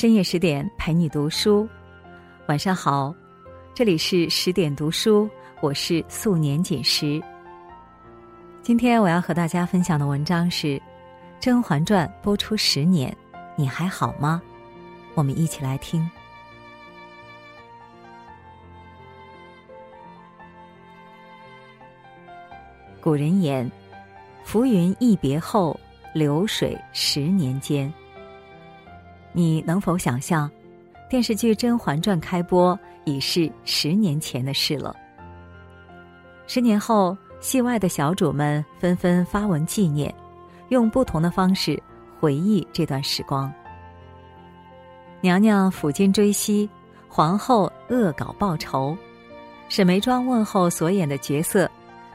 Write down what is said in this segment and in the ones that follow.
深夜十点陪你读书，晚上好，这里是十点读书，我是素年锦时。今天我要和大家分享的文章是《甄嬛传》播出十年，你还好吗？我们一起来听。古人言：“浮云一别后，流水十年间。”你能否想象，电视剧《甄嬛传》开播已是十年前的事了？十年后，戏外的小主们纷纷发文纪念，用不同的方式回忆这段时光。娘娘抚今追昔，皇后恶搞报仇，沈眉庄问候所演的角色。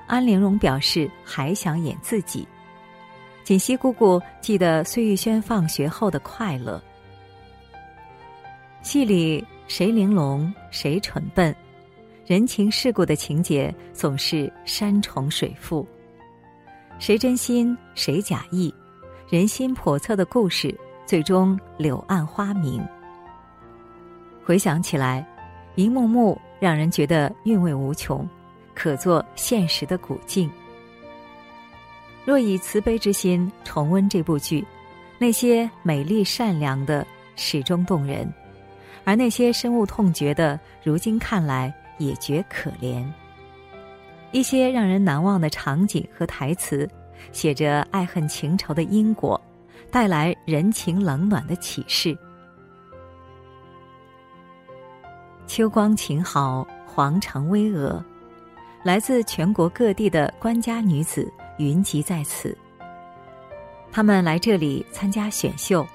安陵容表示还想演自己，锦汐姑姑记得碎玉轩放学后的快乐。戏里谁玲珑谁蠢笨，人情世故的情节总是山重水复。谁真心谁假意，人心叵测的故事最终柳暗花明。回想起来，一幕幕让人觉得韵味无穷。可做现实的古镜。若以慈悲之心重温这部剧，那些美丽善良的始终动人，而那些深恶痛绝的，如今看来也觉可怜。一些让人难忘的场景和台词，写着爱恨情仇的因果，带来人情冷暖的启示。秋光晴好，皇城巍峨。来自全国各地的官家女子云集在此。他们来这里参加选秀，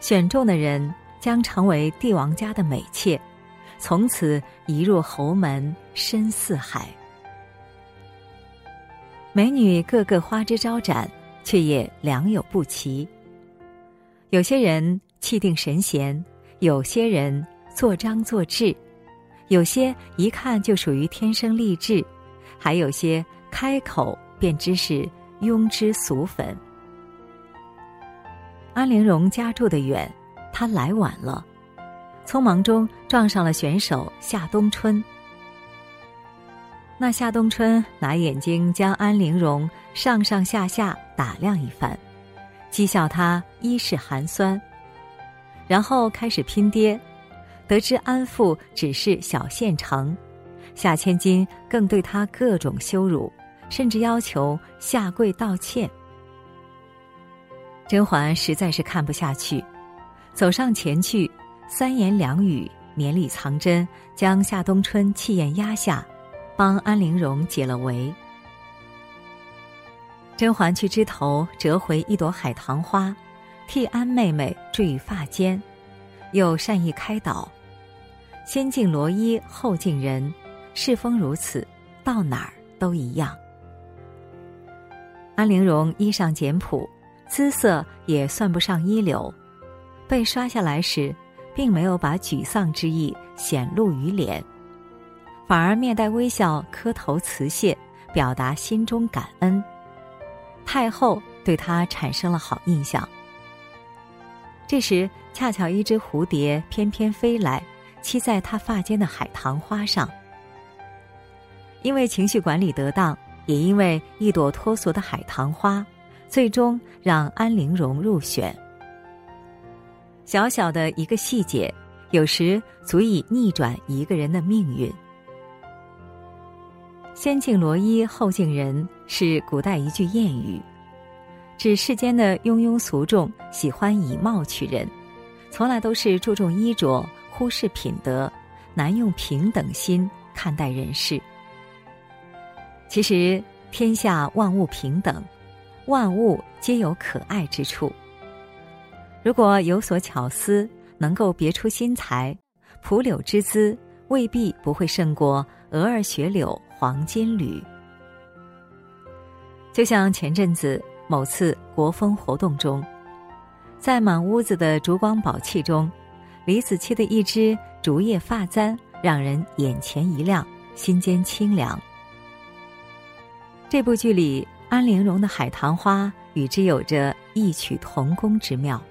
选中的人将成为帝王家的美妾，从此一入侯门深似海。美女个个花枝招展，却也良莠不齐。有些人气定神闲，有些人做张做智。有些一看就属于天生丽质，还有些开口便知是庸脂俗粉。安陵容家住的远，他来晚了，匆忙中撞上了选手夏冬春。那夏冬春拿眼睛将安陵容上上下下打量一番，讥笑她衣饰寒酸，然后开始拼爹。得知安父只是小县城，夏千金更对他各种羞辱，甚至要求下跪道歉。甄嬛实在是看不下去，走上前去，三言两语绵里藏针，将夏冬春气焰压下，帮安陵容解了围。甄嬛去枝头折回一朵海棠花，替安妹妹缀于发间，又善意开导。先敬罗衣后敬人，世风如此，到哪儿都一样。安陵容衣裳简朴，姿色也算不上一流，被刷下来时，并没有把沮丧之意显露于脸，反而面带微笑，磕头辞谢，表达心中感恩。太后对他产生了好印象。这时，恰巧一只蝴蝶翩翩飞来。栖在他发间的海棠花上，因为情绪管理得当，也因为一朵脱俗的海棠花，最终让安陵容入选。小小的一个细节，有时足以逆转一个人的命运。先敬罗衣后敬人是古代一句谚语，指世间的庸庸俗众喜欢以貌取人，从来都是注重衣着。忽视品德，难用平等心看待人事。其实天下万物平等，万物皆有可爱之处。如果有所巧思，能够别出心裁，蒲柳之姿未必不会胜过鹅儿雪柳黄金缕。就像前阵子某次国风活动中，在满屋子的烛光宝气中。李子柒的一支竹叶发簪，让人眼前一亮，心间清凉。这部剧里，安陵容的海棠花与之有着异曲同工之妙。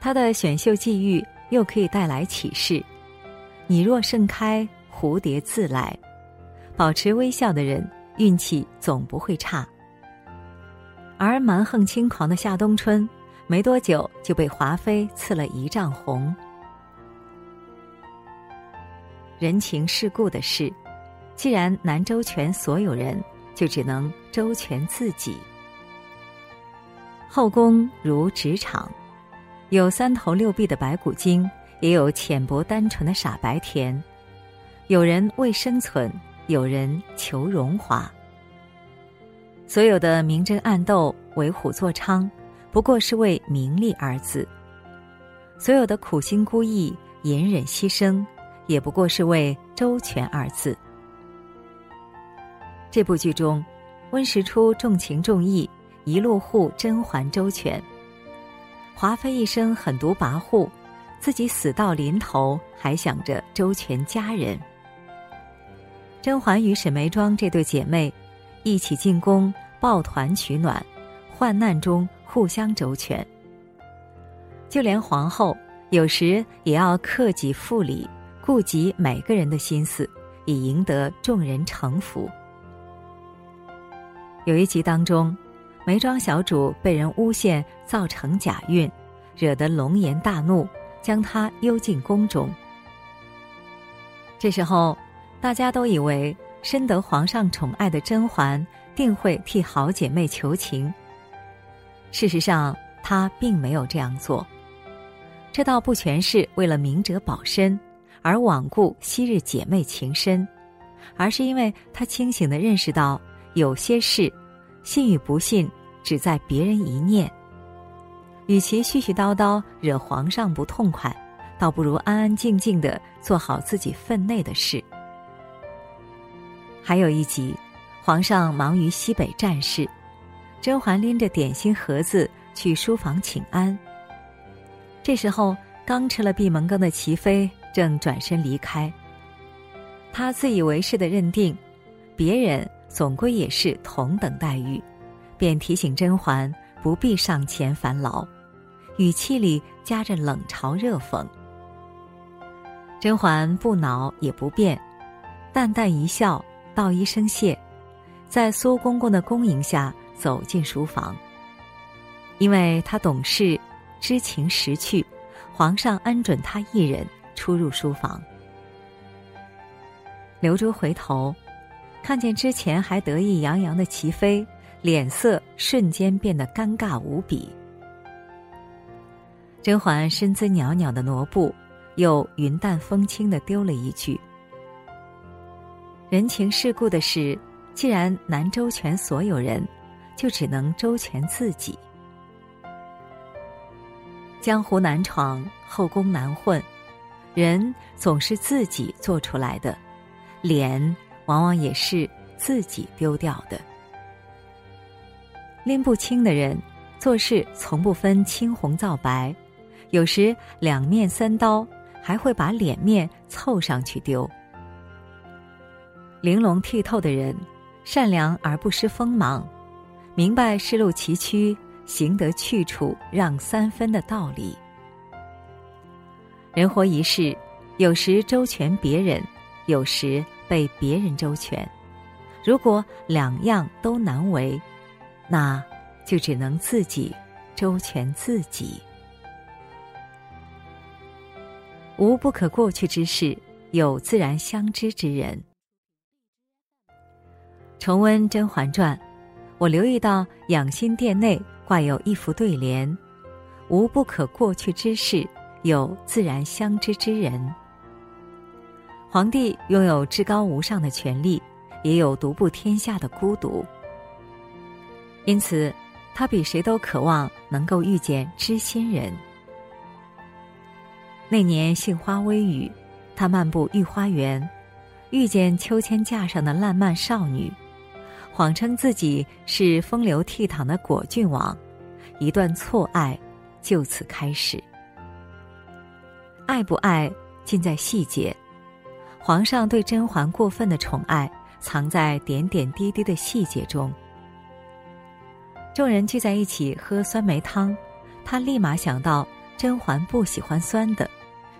他的选秀际遇又可以带来启示：你若盛开，蝴蝶自来。保持微笑的人，运气总不会差。而蛮横轻狂的夏冬春，没多久就被华妃赐了一丈红。人情世故的事，既然难周全所有人，就只能周全自己。后宫如职场，有三头六臂的白骨精，也有浅薄单纯的傻白甜。有人为生存，有人求荣华。所有的明争暗斗、为虎作伥，不过是为名利二字；所有的苦心孤诣、隐忍牺牲，也不过是为周全二字。这部剧中，温实初重情重义，一路护甄嬛周全；华妃一生狠毒跋扈，自己死到临头还想着周全家人。甄嬛与沈眉庄这对姐妹。一起进宫，抱团取暖，患难中互相周全。就连皇后有时也要克己复礼，顾及每个人的心思，以赢得众人臣服。有一集当中，眉庄小主被人诬陷造成假孕，惹得龙颜大怒，将她幽禁宫中。这时候，大家都以为。深得皇上宠爱的甄嬛定会替好姐妹求情。事实上，她并没有这样做。这倒不全是为了明哲保身而罔顾昔日姐妹情深，而是因为她清醒的认识到，有些事，信与不信，只在别人一念。与其絮絮叨叨惹皇上不痛快，倒不如安安静静的做好自己分内的事。还有一集，皇上忙于西北战事，甄嬛拎着点心盒子去书房请安。这时候，刚吃了闭门羹的齐妃正转身离开。她自以为是的认定，别人总归也是同等待遇，便提醒甄嬛不必上前烦劳，语气里夹着冷嘲热讽。甄嬛不恼也不辩，淡淡一笑。道一声谢，在苏公公的恭迎下走进书房。因为他懂事、知情识趣，皇上恩准他一人出入书房。刘珠回头，看见之前还得意洋洋的齐妃，脸色瞬间变得尴尬无比。甄嬛身姿袅袅的挪步，又云淡风轻的丢了一句。人情世故的事，既然难周全所有人，就只能周全自己。江湖难闯，后宫难混，人总是自己做出来的，脸往往也是自己丢掉的。拎不清的人，做事从不分青红皂白，有时两面三刀，还会把脸面凑上去丢。玲珑剔透的人，善良而不失锋芒，明白世路崎岖，行得去处让三分的道理。人活一世，有时周全别人，有时被别人周全。如果两样都难为，那就只能自己周全自己。无不可过去之事，有自然相知之人。重温《甄嬛传》，我留意到养心殿内挂有一副对联：“无不可过去之事，有自然相知之人。”皇帝拥有至高无上的权力，也有独步天下的孤独，因此他比谁都渴望能够遇见知心人。那年杏花微雨，他漫步御花园，遇见秋千架上的烂漫少女。谎称自己是风流倜傥的果郡王，一段错爱就此开始。爱不爱，尽在细节。皇上对甄嬛过分的宠爱，藏在点点滴滴的细节中。众人聚在一起喝酸梅汤，他立马想到甄嬛不喜欢酸的，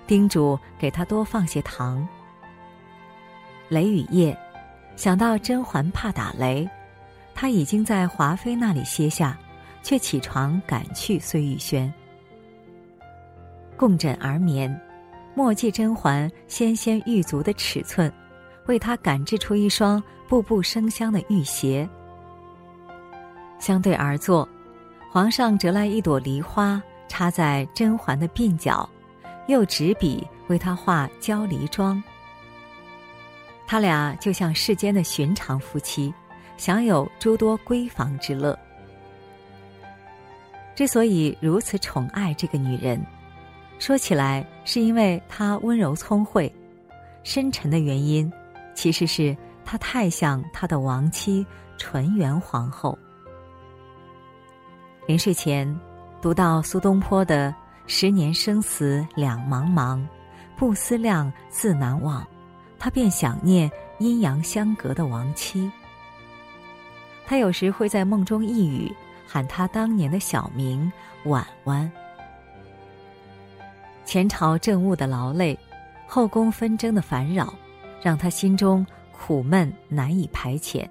叮嘱给她多放些糖。雷雨夜，想到甄嬛怕打雷，他已经在华妃那里歇下，却起床赶去碎玉轩。共枕而眠，莫记甄嬛纤纤玉足的尺寸，为他赶制出一双步步生香的玉鞋。相对而坐，皇上折来一朵梨花，插在甄嬛的鬓角，又执笔为她画娇梨妆。他俩就像世间的寻常夫妻，享有诸多闺房之乐。之所以如此宠爱这个女人。说起来，是因为她温柔聪慧，深沉的原因，其实是她太像她的亡妻纯元皇后。临睡前，读到苏东坡的“十年生死两茫茫，不思量，自难忘”，他便想念阴阳相隔的亡妻。他有时会在梦中呓语，喊他当年的小名婉婉。前朝政务的劳累，后宫纷争的烦扰，让他心中苦闷难以排遣，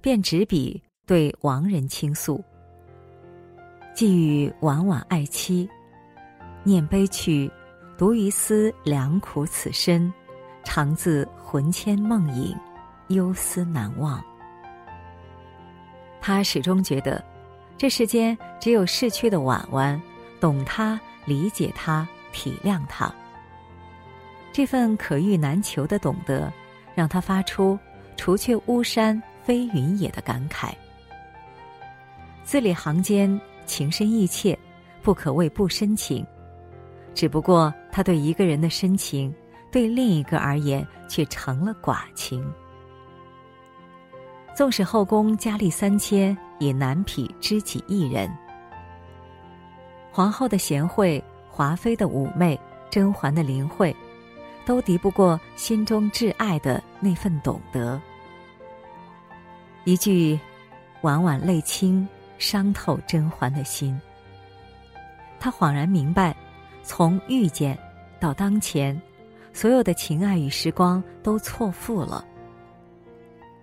便执笔对亡人倾诉。寄语婉婉爱妻，念悲去，独于思良苦此身，常自魂牵梦萦，忧思难忘。他始终觉得，这世间只有逝去的婉婉，懂他，理解他。体谅他，这份可遇难求的懂得，让他发出“除却巫山非云也”的感慨。字里行间情深意切，不可谓不深情。只不过他对一个人的深情，对另一个而言却成了寡情。纵使后宫佳丽三千，也难匹知己一人。皇后的贤惠。华妃的妩媚，甄嬛的灵慧，都敌不过心中挚爱的那份懂得。一句“婉婉泪倾”，伤透甄嬛的心。她恍然明白，从遇见到当前，所有的情爱与时光都错付了。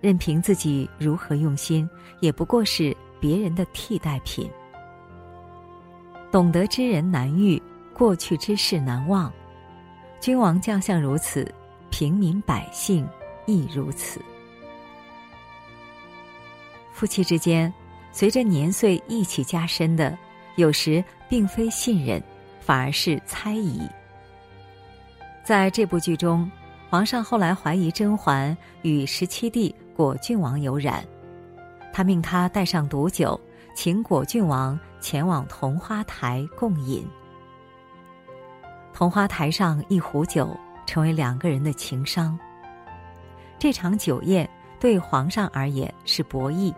任凭自己如何用心，也不过是别人的替代品。懂得之人难遇。过去之事难忘，君王将相如此，平民百姓亦如此。夫妻之间，随着年岁一起加深的，有时并非信任，反而是猜疑。在这部剧中，皇上后来怀疑甄嬛与十七弟果郡王有染，他命他带上毒酒，请果郡王前往桐花台共饮。桐花台上一壶酒，成为两个人的情伤。这场酒宴对皇上而言是博弈，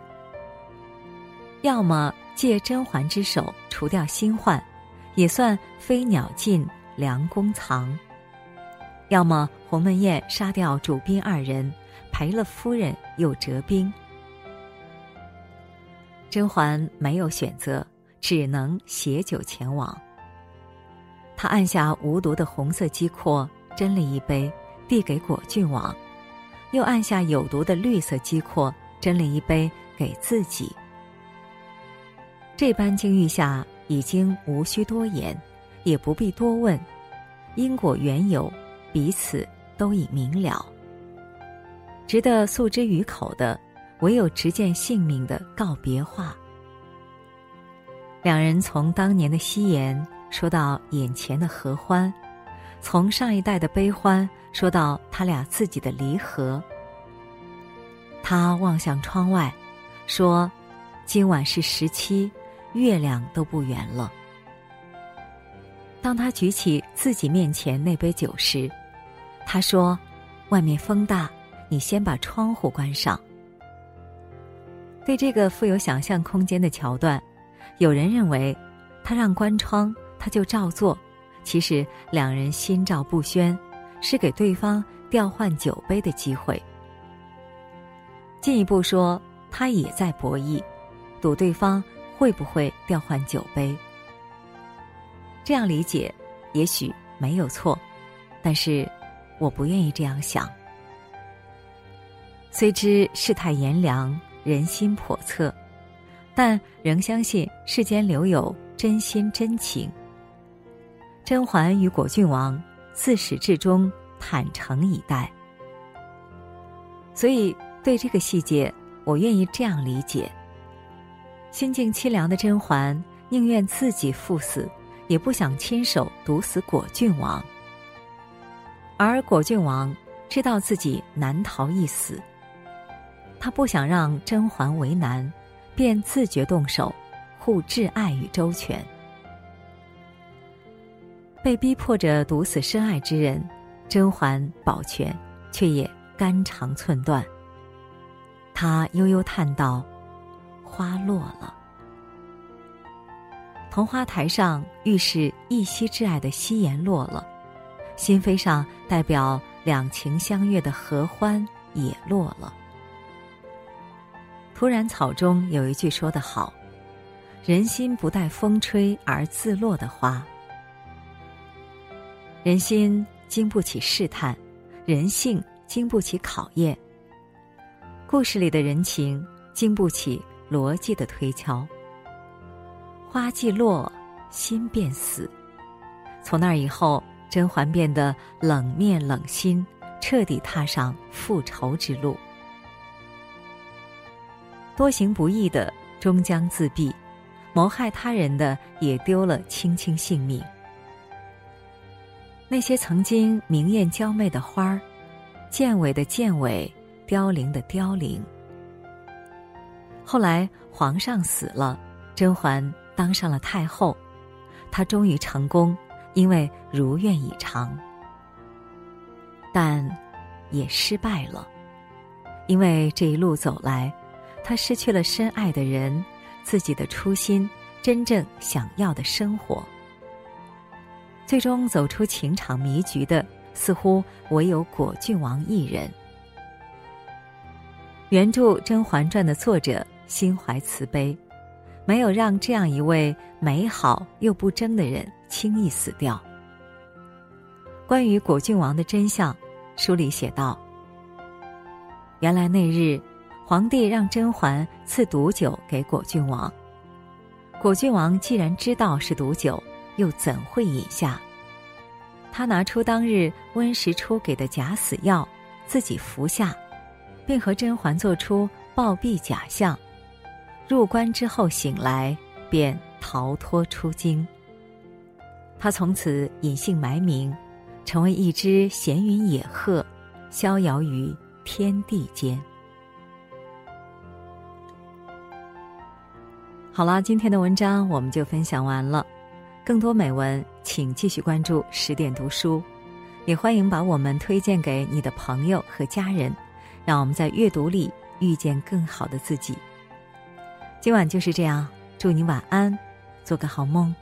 要么借甄嬛之手除掉新患，也算飞鸟尽，良弓藏；要么鸿门宴杀掉主宾二人，赔了夫人又折兵。甄嬛没有选择，只能携酒前往。他按下无毒的红色鸡括，斟了一杯，递给果郡王；又按下有毒的绿色鸡括，斟了一杯给自己。这般境遇下，已经无需多言，也不必多问，因果缘由，彼此都已明了。值得诉之于口的，唯有直见性命的告别话。两人从当年的夕颜。说到眼前的合欢，从上一代的悲欢说到他俩自己的离合。他望向窗外，说：“今晚是十七，月亮都不圆了。”当他举起自己面前那杯酒时，他说：“外面风大，你先把窗户关上。”对这个富有想象空间的桥段，有人认为，他让关窗。他就照做，其实两人心照不宣，是给对方调换酒杯的机会。进一步说，他也在博弈，赌对方会不会调换酒杯。这样理解，也许没有错，但是我不愿意这样想。虽知世态炎凉，人心叵测，但仍相信世间留有真心真情。甄嬛与果郡王自始至终坦诚以待，所以对这个细节，我愿意这样理解：心境凄凉的甄嬛宁愿自己赴死。也不想亲手毒死果郡王，而果郡王知道自己难逃一死，他不想让甄嬛为难，便自觉动手，护挚爱与周全。被逼迫着毒死深爱之人，甄嬛保全，却也肝肠寸断。他悠悠叹道：“花落了。”桐花台上预示一夕之爱的夕颜落了，心扉上代表两情相悦的合欢也落了。突然草中有一句说得好：“人心不待风吹而自落的花。”人心经不起试探，人性经不起考验。故事里的人情经不起逻辑的推敲。花既落，心便死。从那以后，甄嬛变得冷面冷心，彻底踏上复仇之路。多行不义的终将自毙，谋害他人的也丢了卿卿性命。那些曾经明艳娇媚的花儿，健伟的健伟，凋零的凋零。后来皇上死了，甄嬛。当上了太后，她终于成功，因为如愿以偿。但，也失败了，因为这一路走来，她失去了深爱的人，自己的初心，真正想要的生活。最终走出情场迷局的，似乎唯有果郡王一人。原著《甄嬛传》的作者心怀慈悲。没有让这样一位美好又不争的人轻易死掉。关于果郡王的真相，书里写道：原来那日，皇帝让甄嬛赐毒酒给果郡王。果郡王既然知道是毒酒，又怎会饮下？他拿出当日温实初给的假死药，自己服下，并和甄嬛做出暴毙假象。入关之后醒来，便逃脱出京。他从此隐姓埋名，成为一只闲云野鹤，逍遥于天地间。好了，今天的文章我们就分享完了。更多美文，请继续关注十点读书，也欢迎把我们推荐给你的朋友和家人，让我们在阅读里遇见更好的自己。今晚就是这样，祝你晚安，做个好梦。